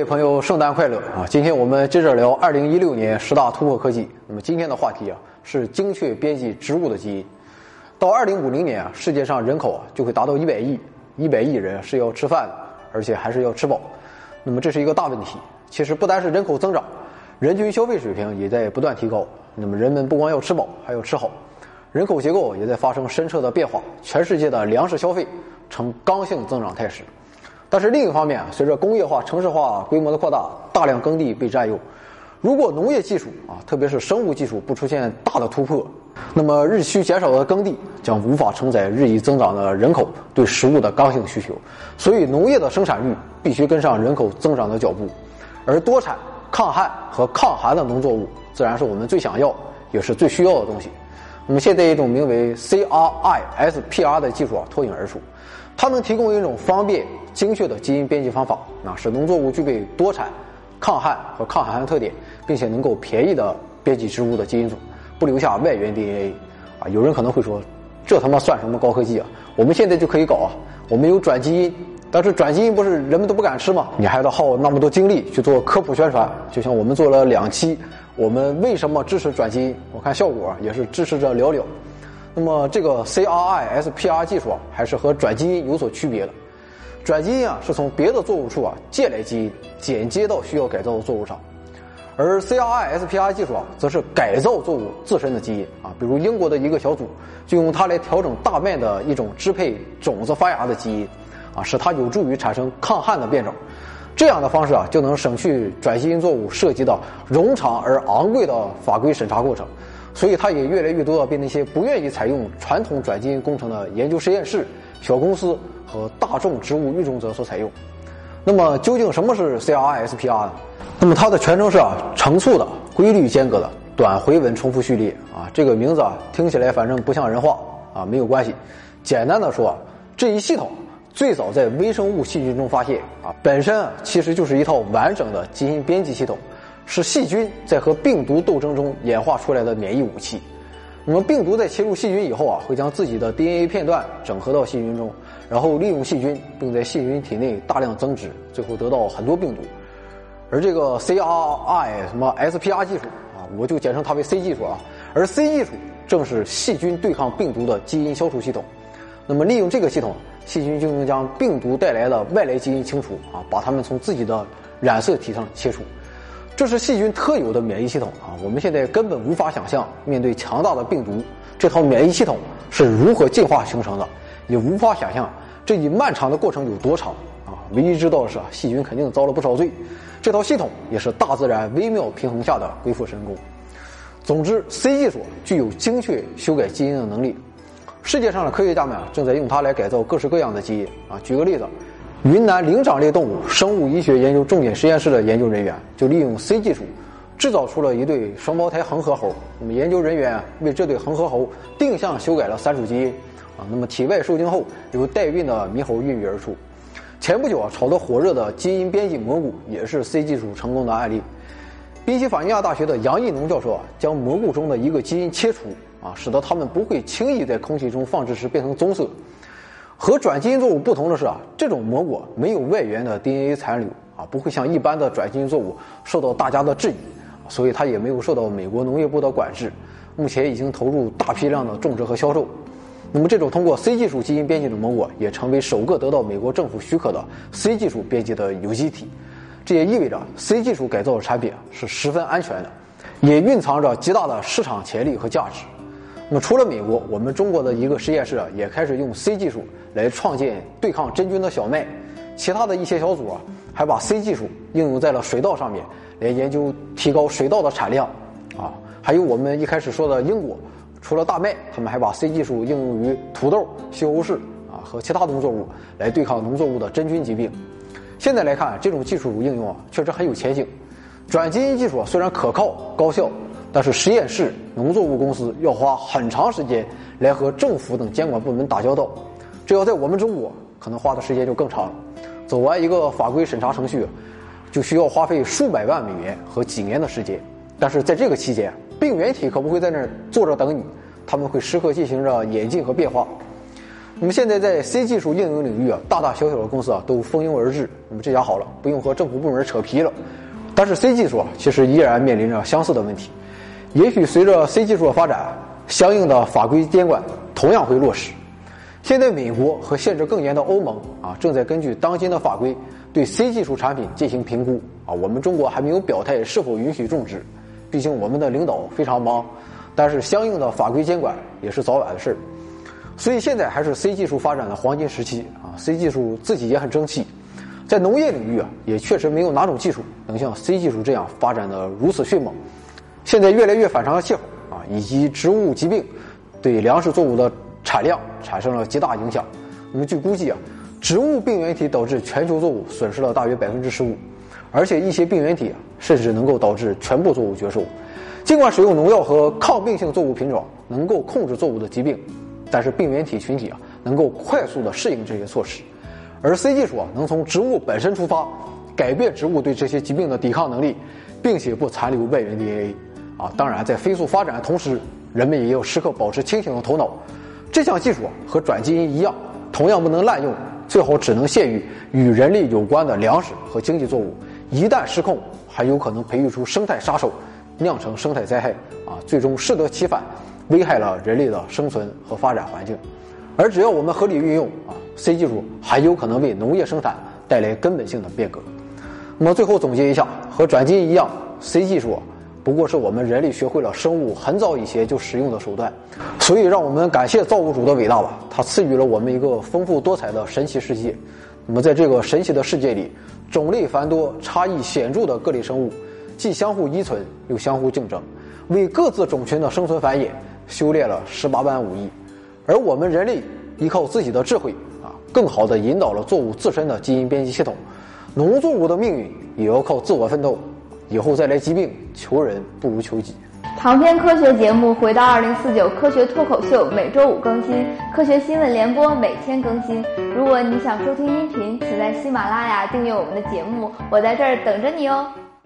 各位朋友，圣诞快乐啊！今天我们接着聊二零一六年十大突破科技。那么今天的话题啊是精确编辑植物的基因。到二零五零年啊，世界上人口啊就会达到一百亿，一百亿人是要吃饭的，而且还是要吃饱。那么这是一个大问题。其实不单是人口增长，人均消费水平也在不断提高。那么人们不光要吃饱，还要吃好。人口结构也在发生深刻的变化，全世界的粮食消费呈刚性增长态势。但是另一方面，随着工业化、城市化规模的扩大，大量耕地被占用。如果农业技术啊，特别是生物技术不出现大的突破，那么日趋减少的耕地将无法承载日益增长的人口对食物的刚性需求。所以，农业的生产率必须跟上人口增长的脚步。而多产、抗旱和抗寒的农作物，自然是我们最想要也是最需要的东西。那么，现在一种名为 CRISPR 的技术啊，脱颖而出。它能提供一种方便、精确的基因编辑方法，啊，使农作物具备多产、抗旱和抗寒的特点，并且能够便宜的编辑植物的基因组，不留下外源 DNA。啊，有人可能会说，这他妈算什么高科技啊？我们现在就可以搞啊！我们有转基因，但是转基因不是人们都不敢吃吗？你还得耗那么多精力去做科普宣传。就像我们做了两期，我们为什么支持转基因？我看效果也是支持者寥寥。那么这个 CRISPR 技术啊，还是和转基因有所区别的。转基因啊，是从别的作物处啊借来基因，剪接到需要改造的作物上；而 CRISPR 技术啊，则是改造作物自身的基因啊。比如英国的一个小组就用它来调整大麦的一种支配种子发芽的基因，啊，使它有助于产生抗旱的变种。这样的方式啊，就能省去转基因作物涉及到冗长而昂贵的法规审查过程。所以，它也越来越多的被那些不愿意采用传统转基因工程的研究实验室、小公司和大众植物育种者所采用。那么，究竟什么是 CRISPR 呢？那么，它的全称是啊，成簇的、规律间隔的短回文重复序列啊。这个名字啊，听起来反正不像人话啊，没有关系。简单的说，这一系统最早在微生物细菌中发现啊，本身啊其实就是一套完整的基因编辑系统。是细菌在和病毒斗争中演化出来的免疫武器。那么病毒在切入细菌以后啊，会将自己的 DNA 片段整合到细菌中，然后利用细菌，并在细菌体内大量增殖，最后得到很多病毒。而这个 CRI 什么 SPR 技术啊，我就简称它为 C 技术啊。而 C 技术正是细菌对抗病毒的基因消除系统。那么利用这个系统，细菌就能将病毒带来的外来基因清除啊，把它们从自己的染色体上切除。这是细菌特有的免疫系统啊！我们现在根本无法想象，面对强大的病毒，这套免疫系统是如何进化形成的，也无法想象这一漫长的过程有多长啊！唯一知道的是，细菌肯定遭了不少罪，这套系统也是大自然微妙平衡下的鬼斧神工。总之，C 技术具有精确修改基因的能力，世界上的科学家们正在用它来改造各式各样的基因啊！举个例子。云南灵长类动物生物医学研究重点实验室的研究人员就利用 C 技术，制造出了一对双胞胎恒河猴。那么研究人员为这对恒河猴定向修改了三属基因，啊，那么体外受精后由代孕的猕猴孕育而出。前不久啊，炒得火热的基因编辑蘑菇也是 C 技术成功的案例。宾夕法尼亚大学的杨义农教授啊，将蘑菇中的一个基因切除，啊，使得它们不会轻易在空气中放置时变成棕色。和转基因作物不同的是啊，这种蘑菇没有外源的 DNA 残留啊，不会像一般的转基因作物受到大家的质疑，所以它也没有受到美国农业部的管制。目前已经投入大批量的种植和销售。那么，这种通过 C 技术基因编辑的蘑菇也成为首个得到美国政府许可的 C 技术编辑的有机体。这也意味着 C 技术改造的产品是十分安全的，也蕴藏着极大的市场潜力和价值。那么，除了美国，我们中国的一个实验室啊，也开始用 C 技术来创建对抗真菌的小麦。其他的一些小组啊，还把 C 技术应用在了水稻上面，来研究提高水稻的产量。啊，还有我们一开始说的英国，除了大麦，他们还把 C 技术应用于土豆、西红柿啊和其他农作物，来对抗农作物的真菌疾病。现在来看，这种技术应用啊，确实很有前景。转基因技术虽然可靠、高效。但是实验室、农作物公司要花很长时间来和政府等监管部门打交道，这要在我们中国，可能花的时间就更长。走完一个法规审查程序，就需要花费数百万美元和几年的时间。但是在这个期间，病原体可不会在那儿坐着等你，他们会时刻进行着演进和变化。那么现在在 C 技术应用领域啊，大大小小的公司啊都蜂拥而至。那么这下好了，不用和政府部门扯皮了。但是 C 技术啊，其实依然面临着相似的问题。也许随着 C 技术的发展，相应的法规监管同样会落实。现在美国和限制更严的欧盟啊，正在根据当今的法规对 C 技术产品进行评估啊。我们中国还没有表态是否允许种植，毕竟我们的领导非常忙。但是相应的法规监管也是早晚的事儿。所以现在还是 C 技术发展的黄金时期啊。C 技术自己也很争气，在农业领域啊，也确实没有哪种技术能像 C 技术这样发展的如此迅猛。现在越来越反常的气候啊，以及植物疾病，对粮食作物的产量产生了极大影响。那么据估计啊，植物病原体导致全球作物损失了大约百分之十五，而且一些病原体啊，甚至能够导致全部作物绝收。尽管使用农药和抗病性作物品种能够控制作物的疾病，但是病原体群体啊，能够快速的适应这些措施。而 C 技术啊，能从植物本身出发，改变植物对这些疾病的抵抗能力，并且不残留外源 DNA。啊，当然，在飞速发展的同时，人们也要时刻保持清醒的头脑。这项技术和转基因一样，同样不能滥用，最好只能限于与人类有关的粮食和经济作物。一旦失控，还有可能培育出生态杀手，酿成生态灾害。啊，最终适得其反，危害了人类的生存和发展环境。而只要我们合理运用啊，C 技术还有可能为农业生产带来根本性的变革。那么最后总结一下，和转基因一样，C 技术。不过是我们人类学会了生物很早以前就使用的手段，所以让我们感谢造物主的伟大吧！他赐予了我们一个丰富多彩的神奇世界。那么在这个神奇的世界里，种类繁多、差异显著的各类生物，既相互依存又相互竞争，为各自种群的生存繁衍修炼了十八般武艺。而我们人类依靠自己的智慧啊，更好地引导了作物自身的基因编辑系统。农作物的命运也要靠自我奋斗。以后再来疾病，求人不如求己。长篇科学节目《回到二零四九科学脱口秀》每周五更新，科学新闻联播每天更新。如果你想收听音频，请在喜马拉雅订阅我们的节目，我在这儿等着你哦。